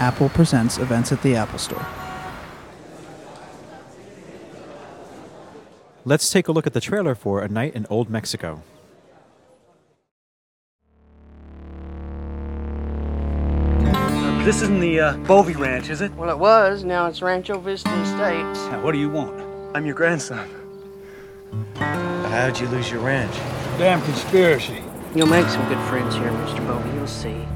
Apple Presents events at the Apple Store. Let's take a look at the trailer for A Night in Old Mexico. This isn't the uh, Bovey Ranch, is it? Well, it was. Now it's Rancho Vista Estates. Now, what do you want? I'm your grandson. How'd you lose your ranch? Damn conspiracy. You'll make some good friends here, Mr. Bovey. You'll see.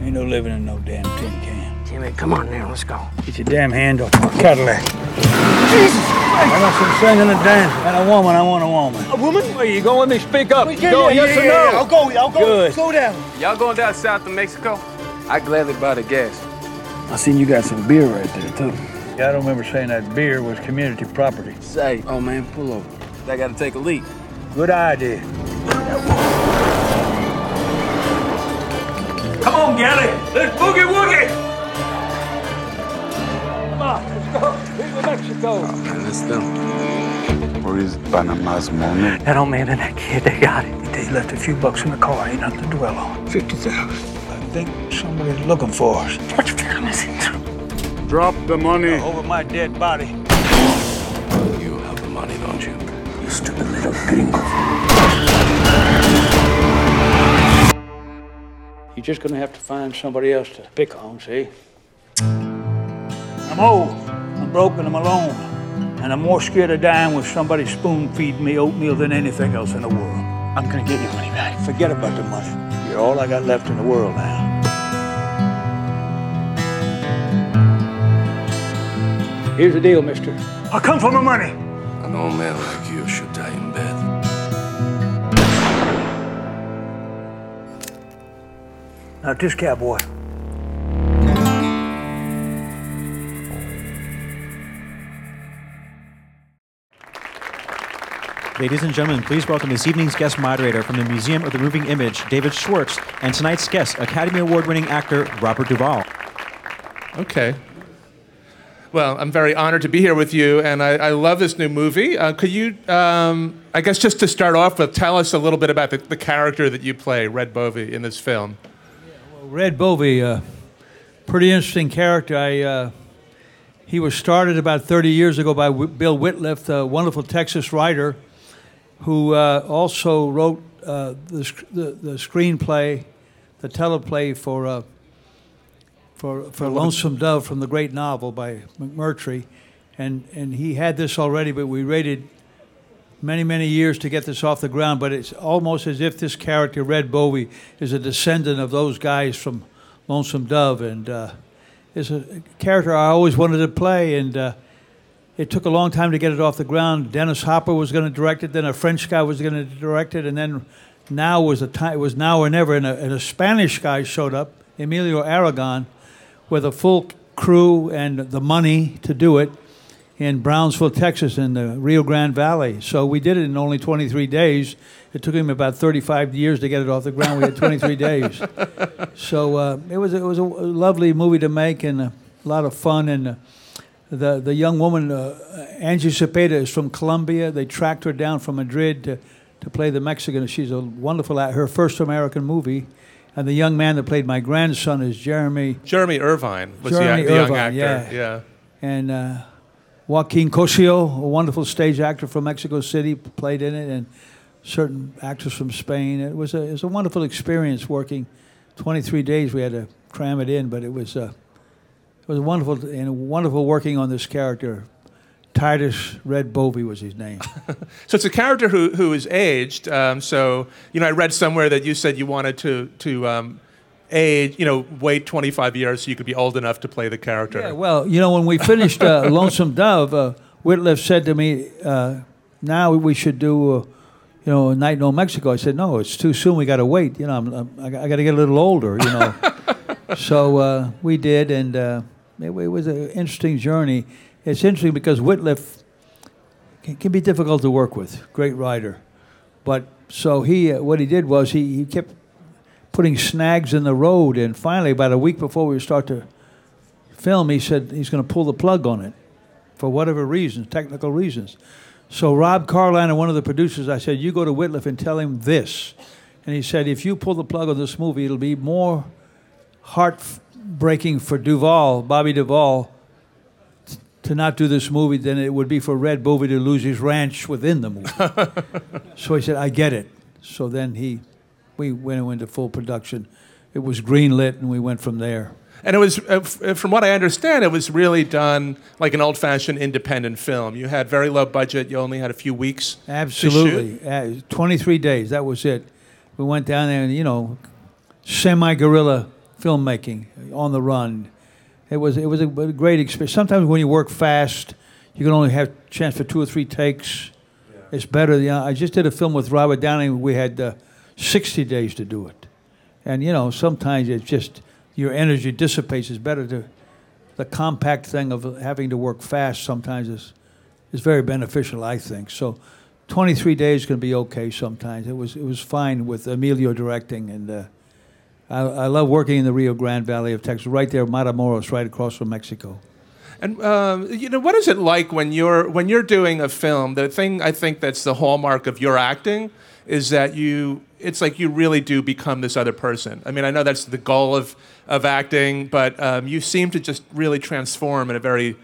Ain't no living in no damn tin can. Timmy, come on now. Let's go. Get your damn hand off my Cadillac. Jesus Christ! I want some singing and dancing. And a woman, I want a woman. A woman? Where you go with me? Speak up. Yeah, go, yeah, yes yeah, or no? yeah. I'll go, I'll go. Good. Slow down. Y'all going down south to Mexico? I gladly buy the gas. I seen you got some beer right there, too. Yeah, I don't remember saying that beer was community property. Say, oh man, pull over. I gotta take a leak. Good idea. Come on, Gally. Let's boogie woogie. Come on, let's go. Viva Mexico. Man, that's them. Where is Panama's money? That old man and that kid, they got it. They left a few bucks in the car. Ain't nothing to dwell on. 50,000. I think somebody's looking for us. What you figure missing? Drop the money. Over my dead body. You have the money, don't you? You stupid little gringo. You're just gonna have to find somebody else to pick on, see? I'm old, I'm broken, I'm alone. And I'm more scared of dying with somebody spoon feeding me oatmeal than anything else in the world. I'm gonna get your money back. Forget about the money. You're all I got left in the world now. Here's the deal, mister. I come for my money. An old man like you should die in bed. Now, this cowboy. Ladies and gentlemen, please welcome this evening's guest moderator from the Museum of the Moving Image, David Schwartz, and tonight's guest, Academy Award winning actor Robert Duvall. Okay. Well, I'm very honored to be here with you, and I, I love this new movie. Uh, could you, um, I guess, just to start off with, tell us a little bit about the, the character that you play, Red Bovey, in this film? Yeah, well, Red Bovey, uh, pretty interesting character. I, uh, he was started about 30 years ago by w- Bill Wittliff, a wonderful Texas writer, who uh, also wrote uh, the, sc- the, the screenplay, the teleplay for, uh, for, for Lonesome Dove from the great novel by McMurtry. And, and he had this already, but we waited many, many years to get this off the ground, but it's almost as if this character, Red Bovey, is a descendant of those guys from Lonesome Dove, and uh, is a character I always wanted to play, and uh, it took a long time to get it off the ground. Dennis Hopper was going to direct it, then a French guy was going to direct it, and then now was a time. It was now or never, and a, and a Spanish guy showed up, Emilio Aragon, with a full crew and the money to do it in Brownsville, Texas, in the Rio Grande Valley. So we did it in only 23 days. It took him about 35 years to get it off the ground. We had 23 days. So uh, it was it was a lovely movie to make and a lot of fun. And uh, the the young woman uh, Angie Cepeda is from Colombia. They tracked her down from Madrid to, to play the Mexican. She's a wonderful act- her first American movie. And the young man that played my grandson is Jeremy Jeremy Irvine was Jeremy the, the young actor. yeah. yeah. and uh, Joaquin Cosio, a wonderful stage actor from Mexico City, played in it, and certain actors from Spain. It was a it was a wonderful experience working. Twenty three days we had to cram it in, but it was uh, it was wonderful and wonderful working on this character. Titus Red Bovey was his name. So it's a character who, who is aged. Um, so, you know, I read somewhere that you said you wanted to, to um, age, you know, wait 25 years so you could be old enough to play the character. Yeah, well, you know, when we finished uh, Lonesome Dove, uh, Wittliff said to me, uh, "Now we should do, uh, you know, Night in Old Mexico." I said, "No, it's too soon. We got to wait. You know, I'm, I'm, I got to get a little older. You know." so uh, we did, and uh, it, was an interesting journey. It's interesting because Wittliff can, can be difficult to work with. Great writer, but so he, uh, what he did was he, he kept putting snags in the road, and finally, about a week before we start to film, he said he's going to pull the plug on it for whatever reasons, technical reasons. So Rob Carliner, one of the producers, I said, "You go to Wittliff and tell him this," and he said, "If you pull the plug on this movie, it'll be more heart breaking for Duvall, Bobby Duvall, t- to not do this movie than it would be for Red Bovey to lose his ranch within the movie. so he said, "I get it." So then he, we went into full production. It was greenlit, and we went from there. And it was, uh, f- uh, from what I understand, it was really done like an old-fashioned independent film. You had very low budget. You only had a few weeks. Absolutely. Uh, 23 days, that was it. We went down there and, you know, semi guerrilla filmmaking on the run. It was, it was a, great experience. Sometimes when you work fast, you can only have chance for two or three takes. It's better. You know, I just did a film with Robert Downey. We had uh, 60 days to do it. And, you know, sometimes it's just your energy dissipates. It's better to, the compact thing of having to work fast sometimes is, is very beneficial, I think. So 23 days can be okay sometimes. It was, it was fine with Emilio directing. And uh, I, I love working in the Rio Grande Valley of Texas, right there, Matamoros, right across from Mexico. And um, you know, what is it like when you're when you're doing a film? The thing I think that's the hallmark of your acting is that you. It's like you really do become this other person. I mean, I know that's the goal of of acting, but um, you seem to just really transform in a very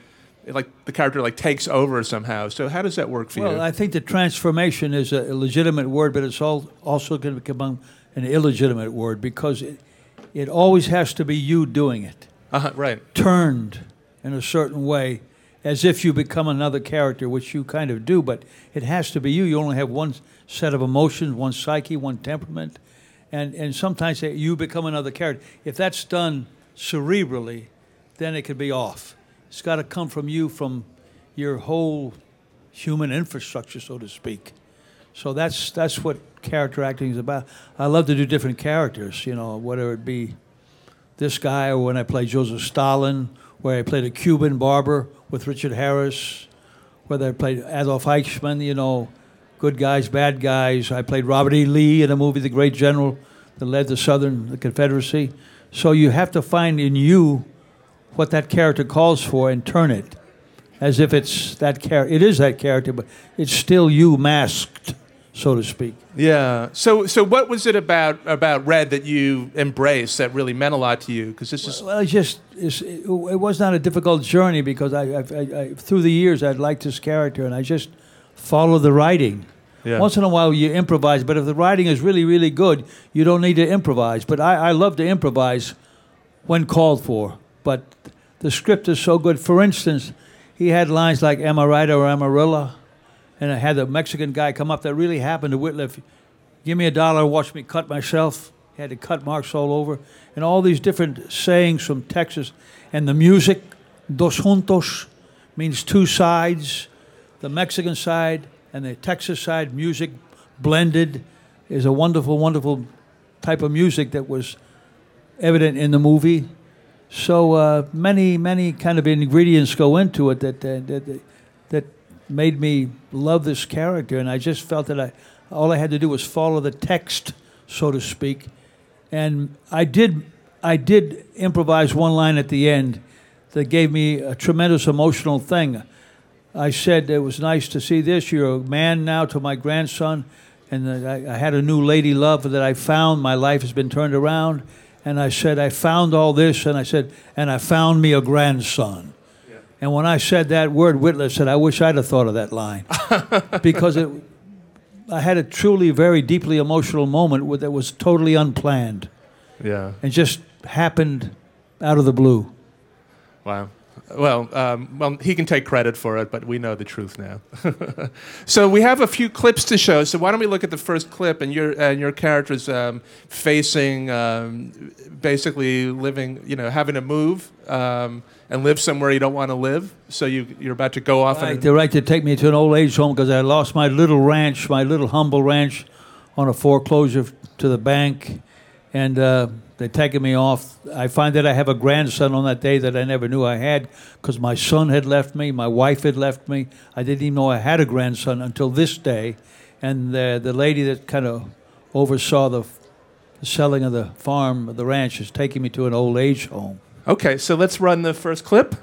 like the character like takes over somehow. So how does that work for Well, you? Well, I think the transformation is a legitimate word, but it's all, also going to become an illegitimate word because it, it always has to be you doing it. Uh-huh, right. turned in a certain way as if you become another character, which you kind of do, but it has to be you. You only have one set of emotions, one psyche, one temperament, and, and sometimes you become another character. If that's done cerebrally, then it could be off. It's got to come from you, from your whole human infrastructure, so to speak. So that's that's what character acting is about. I love to do different characters, you know, whether it be this guy or when I played Joseph Stalin, where I played a Cuban barber with Richard Harris, whether I played Adolf Eichmann, you know, good guys, bad guys. I played Robert E. Lee in a movie, The Great General, that led the Southern the Confederacy. So you have to find in you what that character calls for and turn it as if it's that character. It is that character, but it's still you masked, so to speak. Yeah. So so what was it about about Red that you embraced that really meant a lot to you? Because this is Well, it's just it's, it, it was not a difficult journey because I, I, I, through the years I'd liked this character and I just follow the writing. Yeah. Once in a while you improvise, but if the writing is really really good, you don't need to improvise. But I, I love to improvise when called for. But the script is so good. For instance, he had lines like "Am I right or Amarilla," and I had the Mexican guy come up that really happened to Wittliff. Give me a dollar, watch me cut myself. He had to cut marks all over, and all these different sayings from Texas, and the music, dos juntos, means two sides, the Mexican side and the Texas side. Music blended is a wonderful, wonderful type of music that was evident in the movie. So uh, many, many kind of ingredients go into it that, that that made me love this character, and I just felt that I all I had to do was follow the text, so to speak, and I did. I did improvise one line at the end that gave me a tremendous emotional thing. I said it was nice to see this. You're a man now to my grandson, and I, I had a new lady love that I found. My life has been turned around, and I said I found all this, and I said, and I found me a grandson. And when I said that word, Whitler said, "I wish I'd have thought of that line," because it, I had a truly very deeply emotional moment that was totally unplanned yeah. and just happened out of the blue. Wow. Well, um, well, he can take credit for it, but we know the truth now. so we have a few clips to show. So why don't we look at the first clip and your and your character's um, facing, um, basically living, you know, having to move um, and live somewhere you don't want to live. So you you're about to go off. Right, and, they're right to take me to an old age home because I lost my little ranch, my little humble ranch, on a foreclosure to the bank, and uh, they're taking me off. I find that I have a grandson on that day that I never knew I had because my son had left me, my wife had left me. I didn't even know I had a grandson until this day, and the the lady that kind of oversaw the, the selling of the farm, the ranch, is taking me to an old age home. okay, so let's run the first clip.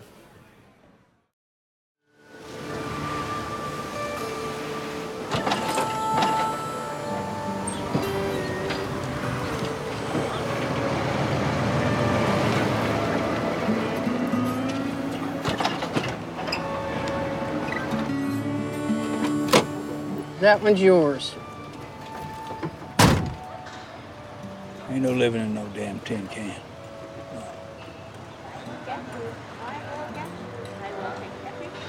That one's yours. Ain't no living in no damn tin can.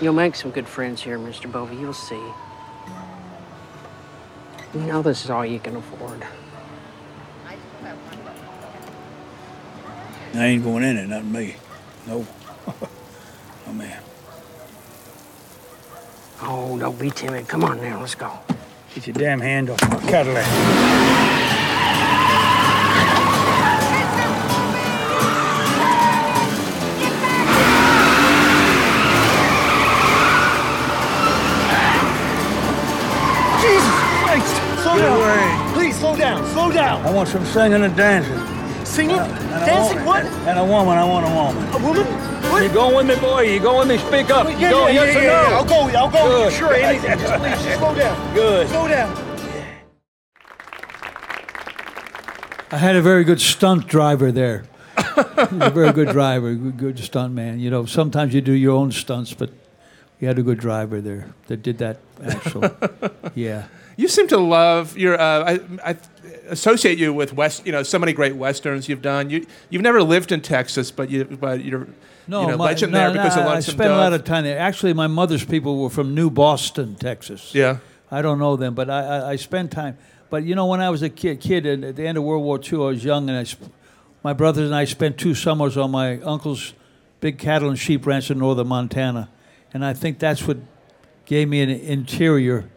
You'll make some good friends here, Mr. Bovey. You'll see. You know this is all you can afford. I ain't going in it, not me. No. oh, man. Oh, don't be timid. Come on now, let's go. Get your damn hand off my Cadillac. Jesus Christ! Slow down. Please slow down. Slow down. I want some singing and dancing. Singing? And a Dancing? woman- What? And a woman. I want a woman. A woman? What? You going with me, boy? You going with me? Speak up. Yeah, you yeah, going, yeah, yes yeah, or yeah. no? I'll go. I'll go. Good. Sure, anything. Just please, just slow down. Good. Slow down. I had a very good stunt driver there. He a very good driver, good, good stunt man. You know, sometimes you do your own stunts, but we had a good driver there that did that actual. yeah. You seem to love your. Uh, I, I associate you with West. You know, so many great westerns you've done. You you've never lived in Texas, but you but you're No, you know, my- legend no, there no, because of I, spent a lot of time there. Actually, my mother's people were from New Boston, Texas. Yeah. I don't know them, but I, I, I spent time. But you know, when I was a kid, kid and at the end of World War II, I was young, and I, sp- my brothers and I spent two summers on my uncle's big cattle and sheep ranch in northern Montana, and I think that's what gave me an interior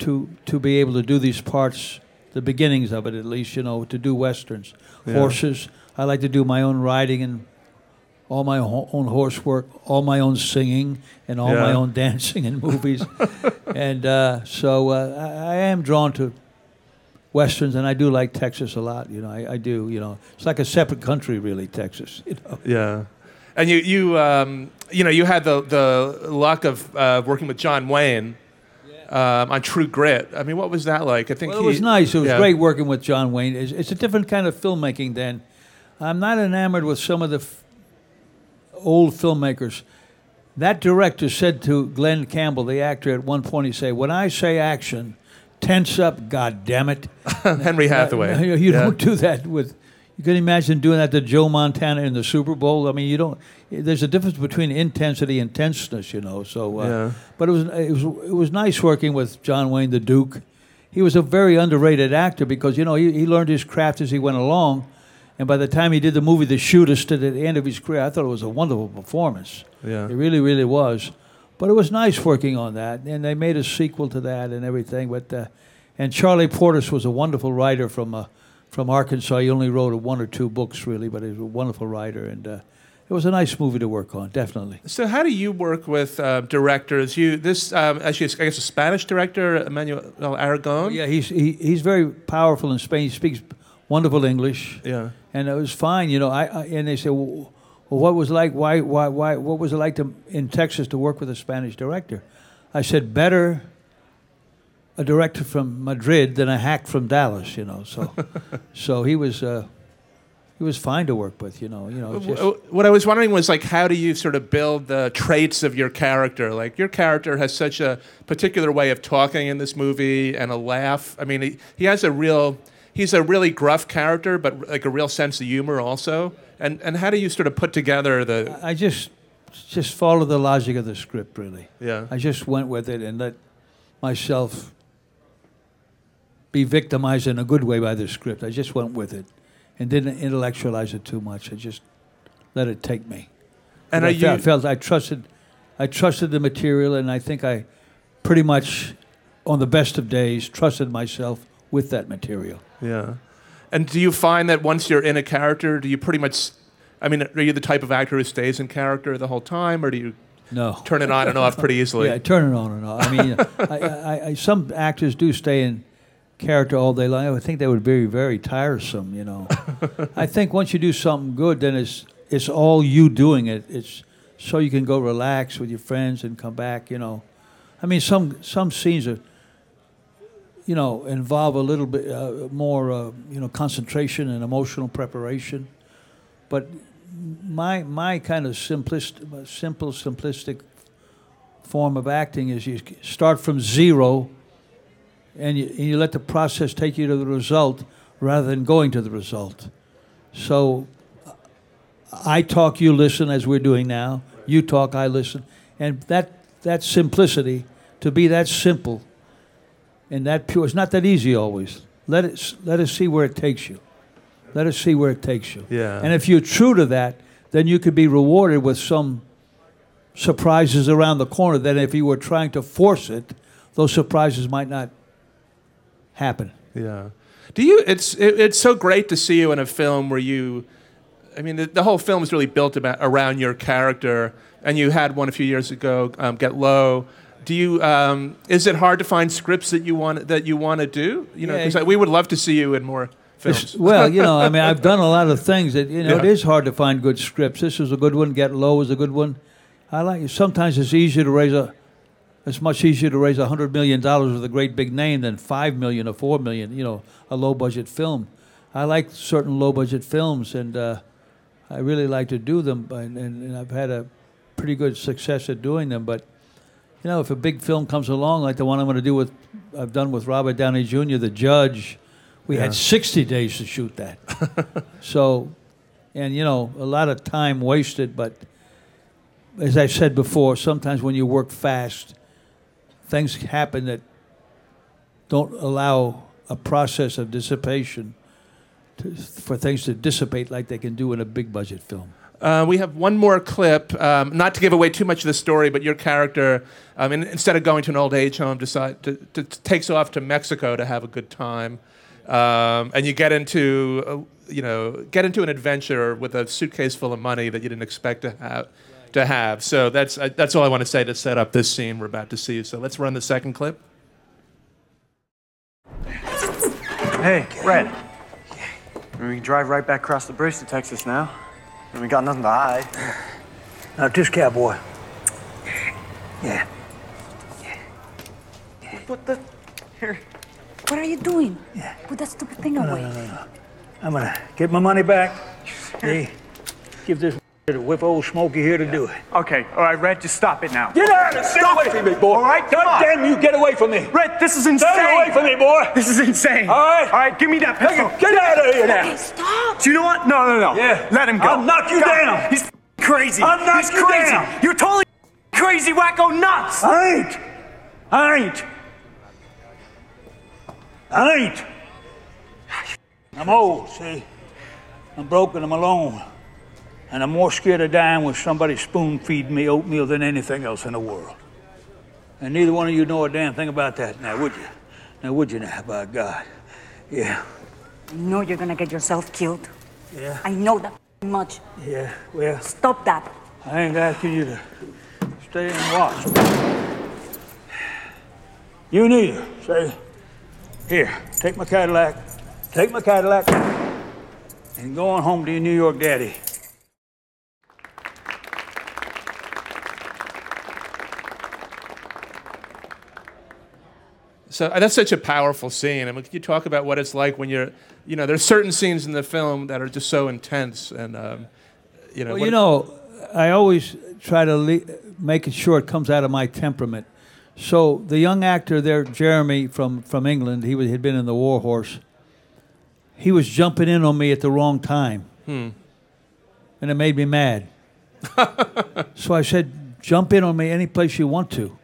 to to be able to do these parts, the beginnings of it at least, you know, to do westerns, horses. I like to do my own riding and all my ho- own horse work, all my own singing, and all my own dancing in movies. and uh, so uh, I, I am drawn to westerns, and I do like Texas a lot. You know, I, I do. You know, it's like a separate country, really, Texas. You know. Yeah. And you you um, you know you had the the luck of uh, working with John Wayne um, on True Grit. I mean, what was that like? I think Well, it he- was nice. It was yeah. great working with John Wayne. It's, it's a different kind of filmmaking than. I'm not enamored with some of the f- old filmmakers. That director said to Glen Campbell, the actor, at one point, he said, "When I say action, tense up, God damn it." Henry Hathaway. Uh, You, you Yeah. don't do that with. You can imagine doing that to Joe Montana in the Super Bowl. I mean, you don't. There's a difference between intensity and tenseness, you know. So, uh, Yeah. but it was it was it was nice working with John Wayne, the Duke. He was a very underrated actor because you know he, he learned his craft as he went along, and by the time he did the movie The Shootist at the end of his career, I thought it was a wonderful performance. Yeah. It really, really was. But it was nice working on that, and they made a sequel to that and everything. But uh, and Charlie Portis was a wonderful writer from uh, from Arkansas. He only wrote one or two books really, but he was a wonderful writer, and uh, it was a nice movie to work on, definitely. So how do you work with uh, directors? You this um, actually I guess a Spanish director, Emmanuel Aragon. Yeah, he's he, he's very powerful in Spain. He speaks wonderful English. Yeah. and it was fine. You know, I, I and they said, well, well, what was like? Why, why, why? What was it like to in Texas to work with a Spanish director? I said, better a director from Madrid than a hack from Dallas. You know, so so he was. Uh, he was fine to work with, you know. You know, just, What I was wondering was like, how do you sort of build the traits of your character? Like, your character has such a particular way of talking in this movie and a laugh. I mean, he, he has a real, he's a really gruff character, but like a real sense of humor also. And and how do you sort of put together the? I just just followed the logic of the script, really. Yeah. I just went with it and let myself be victimized in a good way by the script. I just went with it and didn't intellectualize it too much. I just let it take me. And I I felt I trusted, I trusted the material, and I think I pretty much, on the best of days, trusted myself with that material. Yeah. And do you find that once you're in a character, do you pretty much? I mean, are you the type of actor who stays in character the whole time, or do you No. turn it on and off pretty easily? Yeah, turn it on and off. I mean, I, I, I, some actors do stay in character all day long. I would think that would be very, very tiresome. You know, I think once you do something good, then it's it's all you doing it. It's so you can go relax with your friends and come back. You know, I mean, some some scenes are. You know, involve a little bit uh, more, uh, you know, concentration and emotional preparation, but my my kind of simplist, simple, simplistic form of acting is you start from zero and you, and you let the process take you to the result rather than going to the result. So uh, I talk, you listen, as we're doing now. You talk, I listen, and that that simplicity to be that simple and that pure. It's not that easy always. Let it let us see where it takes you. Let us see where it takes you. Yeah. And if you're true to that, then you could be rewarded with some surprises around the corner. That if you were trying to force it, those surprises might not happen. Yeah. Do you? It's it, it's so great to see you in a film where you, I mean, the, the whole film is really built about around your character, and you had one a few years ago, um, Get Low. Do you? Um, is it hard to find scripts that you want that you want to do? You know, Yeah. because we would love to see you in more films. Well, you know, I mean, I've done a lot of things that you know. It Yeah. is hard to find good scripts. This is a good one. Get Low is a good one. I like. Sometimes it's easier to raise a. It's much easier to raise a hundred million dollars with a great big name than 5 million or 4 million, You know, a low budget film. I like certain low budget films, and uh, I really like to do them. And, and, and I've had a pretty good success at doing them. But you know, if a big film comes along like the one I'm going to do with, I've done with Robert Downey Jr., The Judge, we Yeah. had 60 days to shoot that. so, and you know, a lot of time wasted. But as I said before, sometimes when you work fast, things happen that don't allow a process of dissipation to, for things to dissipate like they can do in a big budget film. Uh, we have one more clip, um, not to give away too much of the story, but your character, um, in, instead of going to an old age home, decide to, to, takes off to Mexico to have a good time, um, and you get into, uh, you know, get into an adventure with a suitcase full of money that you didn't expect to have. To have, so that's uh, that's all I want to say to set up this scene we're about to see. So let's run the second clip. Hey, Red. We can drive right back across the bridge to Texas now. And we got nothing to hide. Now, this cowboy. Yeah. What the? Here. What are you doing? Yeah. Put that stupid thing away. No, no, no, I'm gonna get my money back. Hey, give this to whip old Smokey here to do it. Okay, all right, Red, just stop it now. Get out of Get away from me, boy. All right, come God on. damn you, get away from me. Red, this is insane. Stay away from me, boy. This is insane. All right. All right, give me that pistol. Get out of here now. Hey, stop! Do you know what? No, no, no. Yeah. Let him go. I'll knock you God, down. He's crazy. I'll knock He's you crazy. down. You're totally crazy, wacko nuts. I ain't. I ain't. I ain't. I'm old, see? I'm broken, I'm alone. And I'm more scared of dying with somebody spoon feeding me oatmeal than anything else in the world. And neither one of you know a damn thing about that now, would you? Now, would you now, by God? Yeah, I know you're gonna get yourself killed. yeah, I know that much. yeah. Well, Stop that. I ain't asking you to stay and watch. You neither. Say, here, take my Cadillac, take my Cadillac, and go on home to your New York daddy. So uh, that's such a powerful scene. I mean, can you talk about what it's like when you're, you know, there's certain scenes in the film that are just so intense, and um, you know, Well, you know, I always try to le- make it sure it comes out of my temperament. So the young actor there, Jeremy from, from England, he was, had been in the War Horse. He was jumping in on me at the wrong time, Hmm. and it made me mad. so I said, "Jump in on me any place you want to.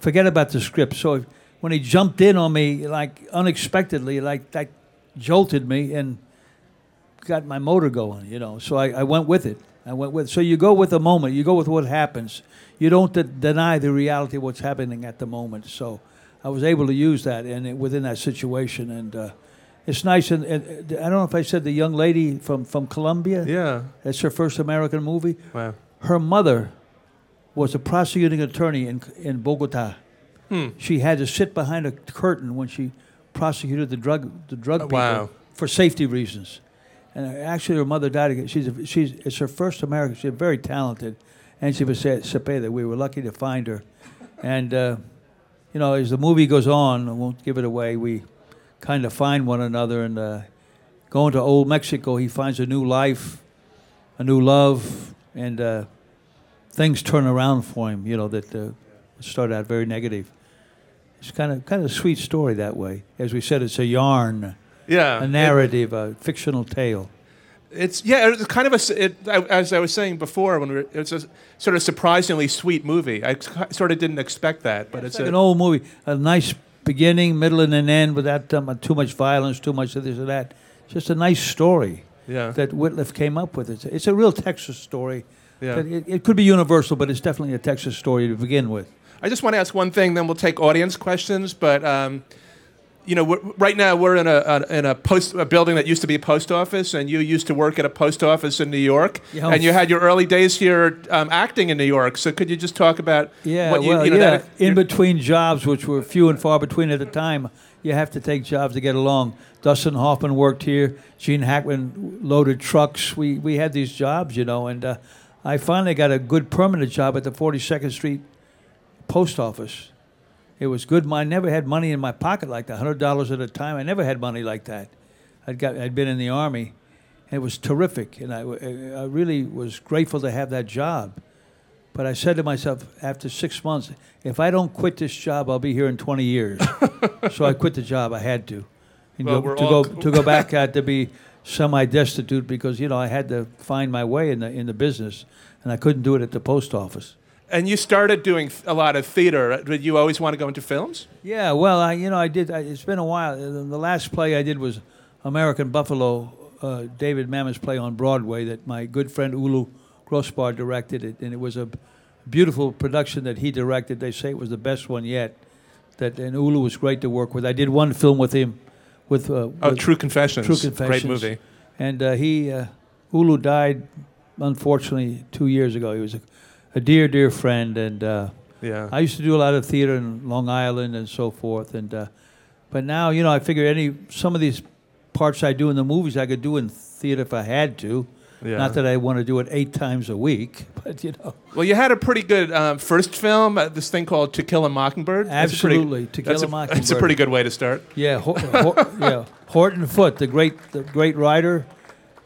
Forget about the script." So when he jumped in on me, like unexpectedly, like that jolted me and got my motor going, you know. So I, I went with it. I went with. So you go with the moment. You go with what happens. You don't de- deny the reality of what's happening at the moment. So I was able to use that and it- within that situation, and uh, it's nice. And, and I don't know if I said the young lady from from Colombia. Yeah. It's her first American movie. Wow. Her mother was a prosecuting attorney in in Bogota. Hmm. She had to sit behind a curtain when she prosecuted the drug the drug Oh, people wow. for safety reasons. And actually, her mother died. again. She's a, she's it's her first American. She's very talented, and she was Cepeda. We were lucky to find her, and uh, you know, as the movie goes on, I won't give it away. We kind of find one another, and uh, going to old Mexico, he finds a new life, a new love, and uh, things turn around for him. You know that uh, started out very negative. It's kind of kind of a sweet story that way. As we said, it's a yarn, Yeah. a narrative, a fictional tale. It's yeah, it's kind of a. It, as I was saying before, when we were, it's a sort of surprisingly sweet movie. I sort of didn't expect that, but it's, It's like a, an old movie, a nice beginning, middle, and an end without um, too much violence, too much of this or that. Just a nice story Yeah. that Wittliff came up with. It's a, it's a real Texas story. Yeah. It, it could be universal, but it's definitely a Texas story to begin with. I just want to ask one thing, then we'll take audience questions. But um, you know, right now we're in a, a in a post a building that used to be a post office, and you used to work at a post office in New York, Yeah. and you had your early days here um, acting in New York. So could you just talk about Yeah, what you, well, you know, yeah. that- in between jobs, which were few and far between at the time, you have to take jobs to get along. Dustin Hoffman worked here. Gene Hackman loaded trucks. We we had these jobs, you know, and uh, I finally got a good permanent job at the 42nd Street Post Office. It was good. I never had money in my pocket like that, hundred dollars at a time. I never had money like that. I'd got I'd been in the army. It was terrific, and I, I really was grateful to have that job. But I said to myself after six months, if I don't quit this job, I'll be here in 20 years. so I quit the job. I had to. And Well, go, to go to go back had to be semi-destitute because you know I had to find my way in the in the business, and I couldn't do it at the post office. And you started doing a lot of theater. Did you always want to go into films? Yeah, well, I you know I did. I, it's been a while. The last play I did was American Buffalo, uh, David Mamet's play on Broadway that my good friend Ulu Grosbard directed it, and it was a beautiful production that he directed. They say it was the best one yet. That and Ulu was great to work with. I did one film with him, with uh, Oh, with True Confessions. True Confessions, Great movie. And uh, he uh, Ulu died unfortunately two years ago. He was a, a dear, dear friend, and. Uh, Yeah. I used to do a lot of theater in Long Island and so forth, and uh, but now you know I figure any some of these parts I do in the movies I could do in theater if I had to. Yeah. Not that I want to do it eight times a week, but you know. Well, you had a pretty good um, first film, uh, this thing called To Kill a Mockingbird. That's a pretty- Absolutely, To Kill that's a Mockingbird. That's a pretty good way to start. Yeah, yeah. Horton Foote, the great, the great writer.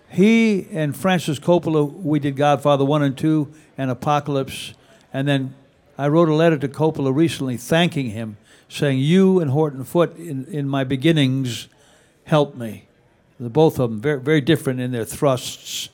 He and Francis Coppola, we did Godfather one and two, and Apocalypse, and then I wrote a letter to Coppola recently thanking him, saying you and Horton Foote in, in my beginnings helped me. The both of them very very different in their thrusts,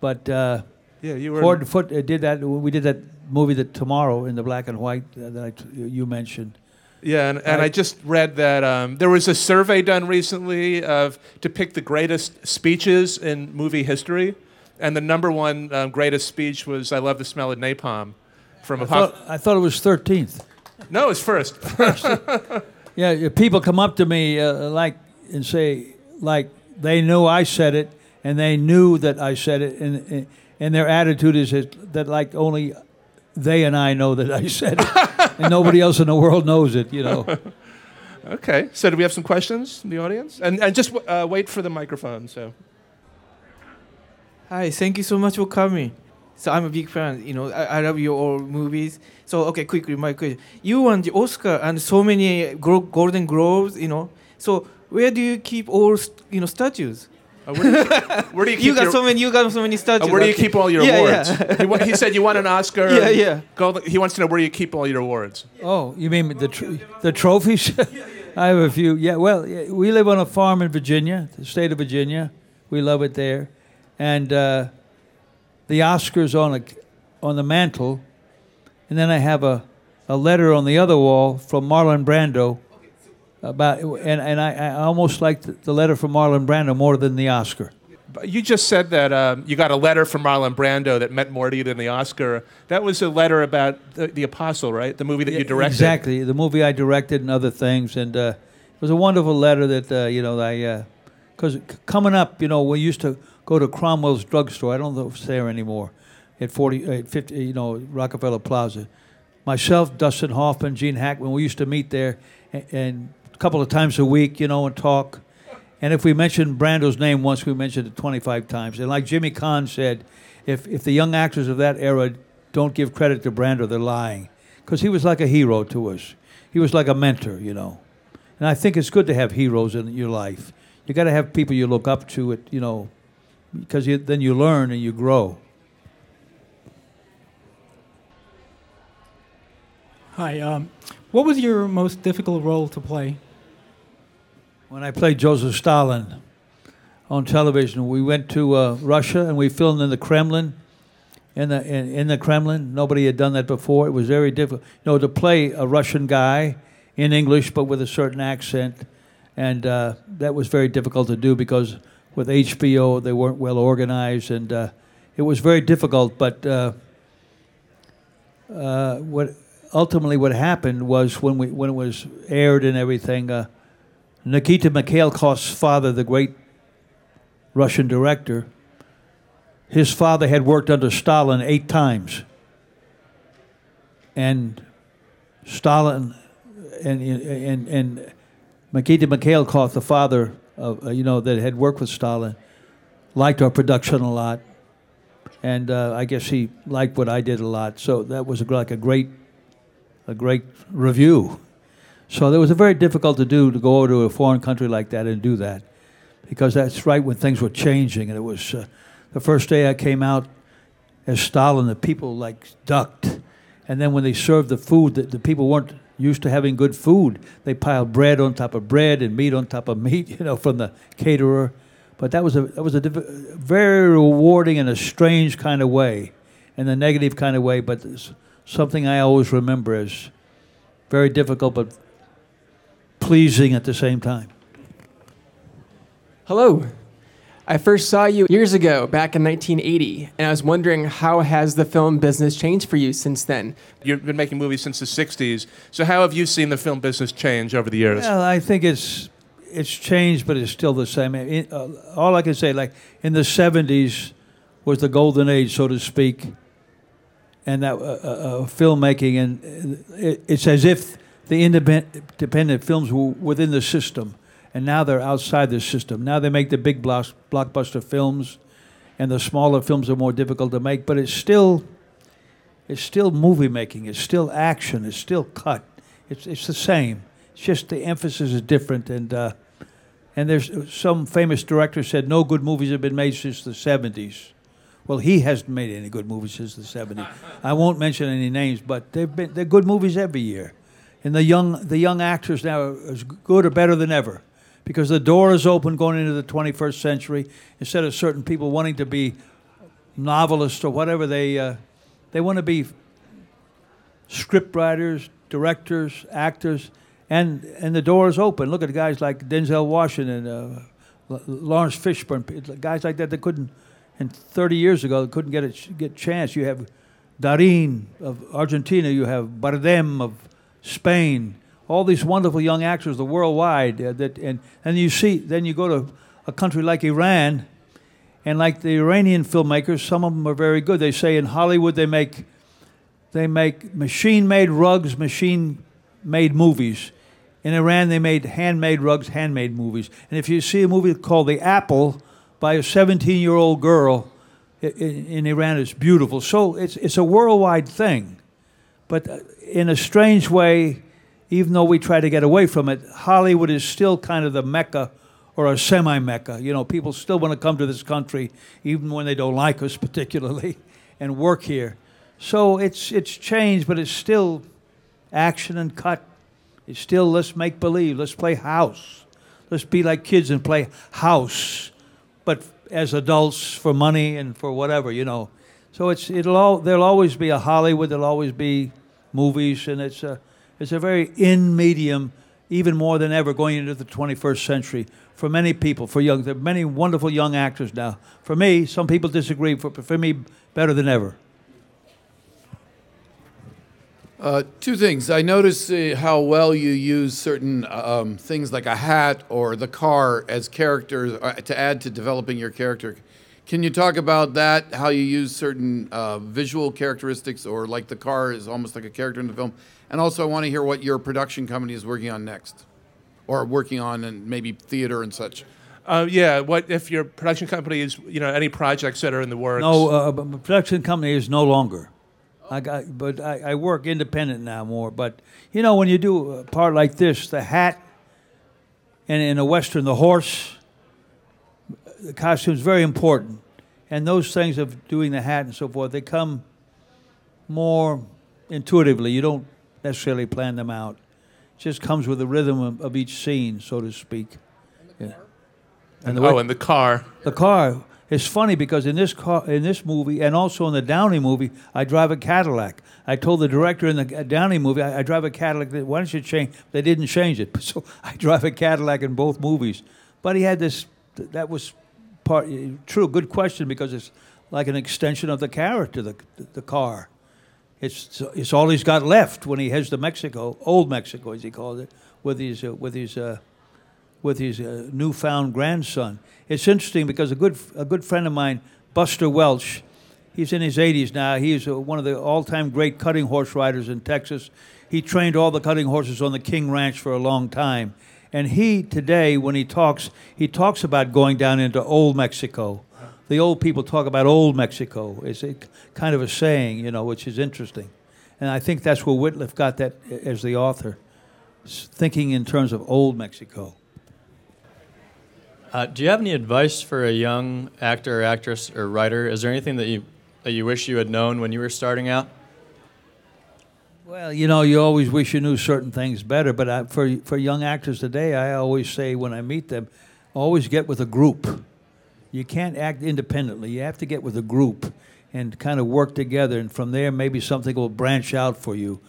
but uh, Yeah, you were- Horton Foote uh, did that. We did that movie that tomorrow in the black and white uh, that I t- you mentioned. Yeah, and, and I, I- just read that um, there was a survey done recently of to pick the greatest speeches in movie history, and the number one um, greatest speech was "I love the smell of napalm" from I Apoc- thought, I thought it was thirteenth. No, it's first. Yeah, yeah, people come up to me uh, like and say like they know I said it and they knew that I said it and and their attitude is that, like only they and I know that I said it and nobody else in the world knows it. You know. okay, so do we have some questions from the audience? And and just uh, wait for the microphone. So Hi, thank you so much for coming. So I'm a big fan. You know, I, I love your all movies. So okay, quickly, my question: You won the Oscar and so many gro- Golden Globes. You know, so where do you keep all st- you know statues? Uh, where do you, where do you keep you got your- so many. You got so many Uh, statues. where do you okay. keep all your yeah, awards? Yeah. he, wa- he said you won an Oscar. Yeah, yeah. Gold, he wants to know where you keep all your awards. Oh, you mean the tr- the trophies? I have a few. Yeah, well, yeah, we live on a farm in Virginia, the state of Virginia. We love it there, and uh, the Oscars on a on the mantle, and then I have a a letter on the other wall from Marlon Brando about, and and I, I almost like the, letter from Marlon Brando more than the Oscar. You just said that um, you got a letter from Marlon Brando that meant more to you than the Oscar. That was a letter about the, the Apostle, right? The movie that you directed. Exactly, the movie I directed and other things, and uh, it was a wonderful letter that uh, you know I because coming up, you know, we used to go to Cromwell's drugstore. I don't know if it's there anymore, at forty, at fifty, you know, Rockefeller Plaza. Myself, Dustin Hoffman, Gene Hackman, we used to meet there, and, and a couple of times a week, you know, and talk. And if we mentioned Brando's name once, we mentioned it 25 times. And like Jimmy Caan said, if, if the young actors of that era don't give credit to Brando, they're lying. Because he was like a hero to us. He was like a mentor, you know. And I think it's good to have heroes in your life. You got to have people you look up to, it, you know, because you, then you learn and you grow. Hi. Um, What was your most difficult role to play? When I played Joseph Stalin on television, we went to uh, Russia and we filmed in the Kremlin. In the in, in the Kremlin, nobody had done that before. It was very difficult, you know, to play a Russian guy in English but with a certain accent, and uh, that was very difficult to do because with HBO they weren't well organized, and uh, it was very difficult. But uh, uh, what ultimately what happened was when we when it was aired and everything, uh, Nikita Mikhalkov's father, the great Russian director, his father had worked under Stalin eight times, and Stalin and and and Nikita Mikhailkov, the father uh, you know that had worked with Stalin, liked our production a lot, and uh, I guess he liked what I did a lot. So that was a, like a great, a great review. So it was a very difficult to do to go over to a foreign country like that and do that, because that's right when things were changing, and it was uh, the first day I came out as Stalin, the people like ducked, and then when they served the food, the, the people weren't used to having good food. They piled bread on top of bread and meat on top of meat, you know, from the caterer. But that was a that was a very rewarding in a strange kind of way, in a negative kind of way. But something I always remember as very difficult but pleasing at the same time. Hello. I first saw you years ago, back in 1980, and I was wondering how has the film business changed for you since then? You've been making movies since the 60s. So how have you seen the film business change over the years? Well, I think it's it's changed, but it's still the same. In, uh, all I can say, like in the '70s, was the golden age, so to speak, and that uh, uh, filmmaking, and it, it's as if the independent films were within the system, and now they're outside the system. Now they make the big block, blockbuster films, and the smaller films are more difficult to make. But it's still, it's still movie making. It's still action. It's still cut. It's it's the same. It's just the emphasis is different, and uh, and there's some famous director said no good movies have been made since the '70s. Well, he hasn't made any good movies since the '70s. I won't mention any names, but they've been they're good movies every year, and the young the young actors now are as good or better than ever, because the door is open going into the 21st century. Instead of certain people wanting to be novelists or whatever, they uh, they want to be scriptwriters, directors, actors and and the door is open. Look at guys like Denzel Washington, uh, Laurence Fishburne, guys like that that couldn't, and 30 years ago couldn't get a get chance. You have Darin of Argentina, you have Bardem of Spain, all these wonderful young actors, the worldwide. Uh, that and and you see, then you go to a country like Iran, and like the Iranian filmmakers, some of them are very good. They say in Hollywood they make they make machine-made rugs, machine-made movies in Iran, they made handmade rugs, handmade movies. And if you see a movie called The Apple by a 17 year old girl in, in, Iran, it's beautiful. So it's, it's a worldwide thing. But uh, in a strange way, even though we try to get away from it, Hollywood is still kind of the mecca or a semi mecca. You know, people still want to come to this country, even when they don't like us particularly, and work here. So it's, it's changed, but it's still action and cut it's still let's make believe. Let's play house. Let's be like kids and play house, but as adults for money and for whatever, you know. So it's it'll all there'll always be a Hollywood. There'll always be movies, and it's a it's a very in medium, even more than ever going into the 21st century for many people. For young, there are many wonderful young actors now. For me, some people disagree. For for me, better than ever. Uh, two things. I notice uh, how well you use certain um, things like a hat or the car as characters uh, to add to developing your character. Can you talk about that? How you use certain uh, visual characteristics, or like the car is almost like a character in the film? And also, I want to hear what your production company is working on next, or working on, and maybe theater and such. Uh, yeah. What if your production company is, you know, any projects that are in the works? No, uh, production company is no longer. I got, but I, I work independent now more. But you know, when you do a part like this, the hat, and in a western, the horse, the costume is very important, and those things of doing the hat and so forth, they come more intuitively. You don't necessarily plan them out. It just comes with the rhythm of, of each scene, so to speak. Yeah. And, the oh, and the car. the car. It's funny because in this car, in this movie, and also in the Downey movie, I drive a Cadillac. I told the director in the uh, Downey movie, I, I drive a Cadillac. Why don't you change? They didn't change it, so I drive a Cadillac in both movies. But he had this. That was part eh, true. Good question because it's like an extension of the character, the the car. It's it's all he's got left when he heads to Mexico, old Mexico as he calls it, with his uh, with his uh, with his uh, newfound grandson. It's interesting because a good a good friend of mine, Buster Welch, he's in his 80s now. He's uh, one of the all-time great cutting horse riders in Texas. He trained all the cutting horses on the King Ranch for a long time. And he today, when he talks, he talks about going down into old Mexico. The old people talk about old Mexico. It's a kind of a saying, you know, which is interesting. And I think that's where Wittliff got that as the author, thinking in terms of old Mexico. Uh, do you have any advice for a young actor or actress or writer? Is there anything that you that you wish you had known when you were starting out? Well, you know, you always wish you knew certain things better, but I, for for young actors today, I always say when I meet them, always get with a group. You can't act independently. You have to get with a group and kind of work together, and from there, maybe something will branch out for you.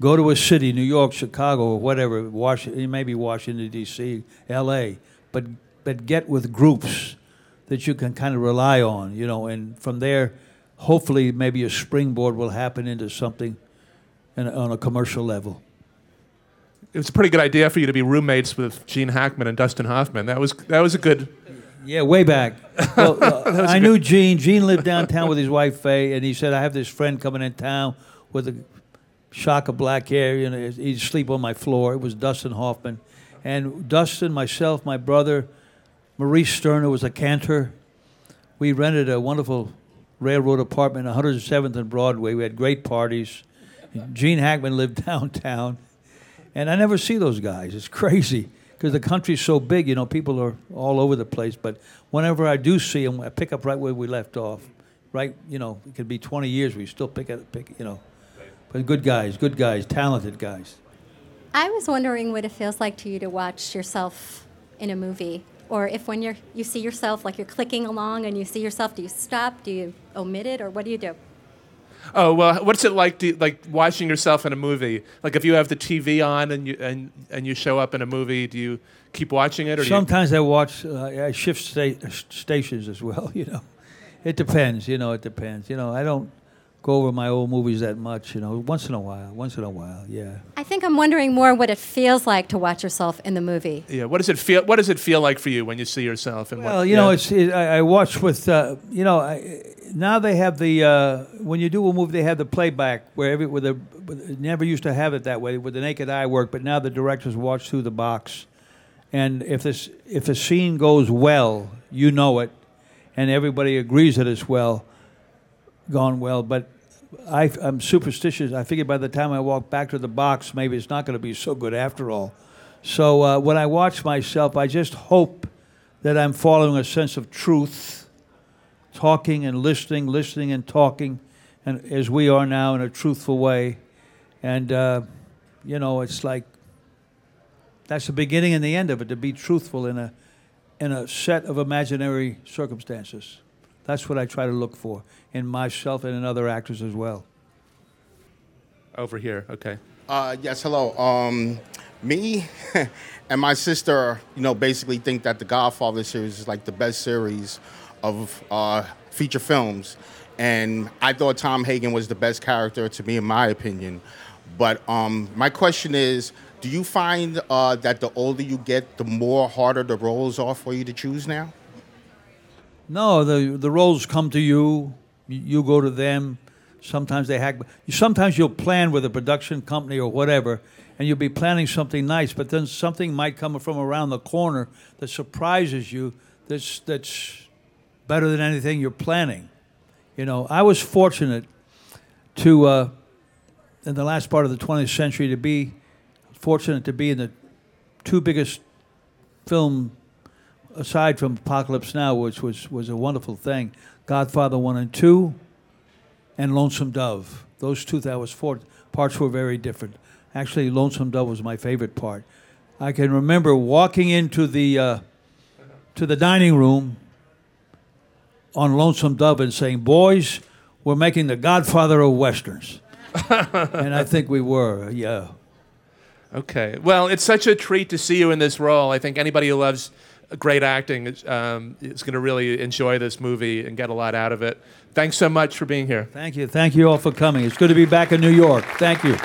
Go to a city, New York, Chicago, or whatever, Washington, maybe Washington D.C., L.A., but but get with groups that you can kind of rely on, you know, and from there, hopefully, maybe a springboard will happen into something in, on a commercial level. It was a pretty good idea for you to be roommates with Gene Hackman and Dustin Hoffman. That was that was a good. Yeah, way back. Well, uh, That was I a knew Gene. Gene lived downtown with his wife Faye, and he said, "I have this friend coming in town with a shock of black hair. You know, he'd sleep on my floor." It was Dustin Hoffman, and Dustin, myself, my brother, Maurice Stern, who was a cantor. We rented a wonderful railroad apartment, 107th and Broadway. We had great parties. Gene Hackman lived downtown, and I never see those guys. It's crazy because the country's so big. You know, people are all over the place. But whenever I do see them, I pick up right where we left off. Right, you know, it could be 20 years. We still pick up, pick, you know. But good guys, good guys, talented guys. I was wondering what it feels like to you to watch yourself in a movie, or if when you're you see yourself like you're clicking along and you see yourself, do you stop? Do you omit it, or what do you do? Oh well, what's it like? To, like watching yourself in a movie? Like if you have the TV on and you and and you show up in a movie, do you keep watching it Sometimes I watch, uh, I shift sta- stations as well. You know, it depends. You know, it depends. You know, I don't go over my old movies that much. You know, once in a while, once in a while, yeah. I think I'm wondering more what it feels like to watch yourself in the movie. Yeah. What does it feel? What does it feel like for you when you see yourself? And Well, what, you know, yeah. it's it, I, I watch with uh, you know I, now they have the uh, when you do a movie they have the playback where every with the with, it never used to have it that way with the naked eye work, but now the directors watch through the box, and if this if a scene goes well, you know it, and everybody agrees that it's well, gone well, but. I, I'm superstitious. I figure by the time I walk back to the box, maybe it's not going to be so good after all. So uh, when I watch myself, I just hope that I'm following a sense of truth, talking and listening, listening and talking, and as we are now in a truthful way. And uh, you know, it's like that's the beginning and the end of it to be truthful in a in a set of imaginary circumstances. That's what I try to look for in myself and in other actors as well. over here? Okay. Uh, yes, hello. Um, me and my sister, you know, basically think that the Godfather series is like the best series of uh, feature films, and I thought Tom Hagen was the best character to me, in my opinion. But um, my question is, do you find uh, that the older you get, the more harder the roles are for you to choose now? No, the the roles come to you. You go to them. Sometimes they hack. Sometimes you'll plan with a production company or whatever, and you'll be planning something nice, but then something might come from around the corner that surprises you. That's that's better than anything you're planning. You know, I was fortunate to uh, in the last part of the 20th century to be fortunate to be in the two biggest film aside from Apocalypse Now, which was, was a wonderful thing, Godfather 1 and 2, and Lonesome Dove. Those two that was four parts were very different. Actually, Lonesome Dove was my favorite part. I can remember walking into the uh, to the dining room on Lonesome Dove and saying, "Boys, we're making the Godfather of westerns," and I think we were. Yeah. Okay. Well, it's such a treat to see you in this role. I think anybody who loves great acting um, is going to really enjoy this movie and get a lot out of it. Thanks so much for being here. Thank you. Thank you all for coming. It's good to be back in New York. Thank you.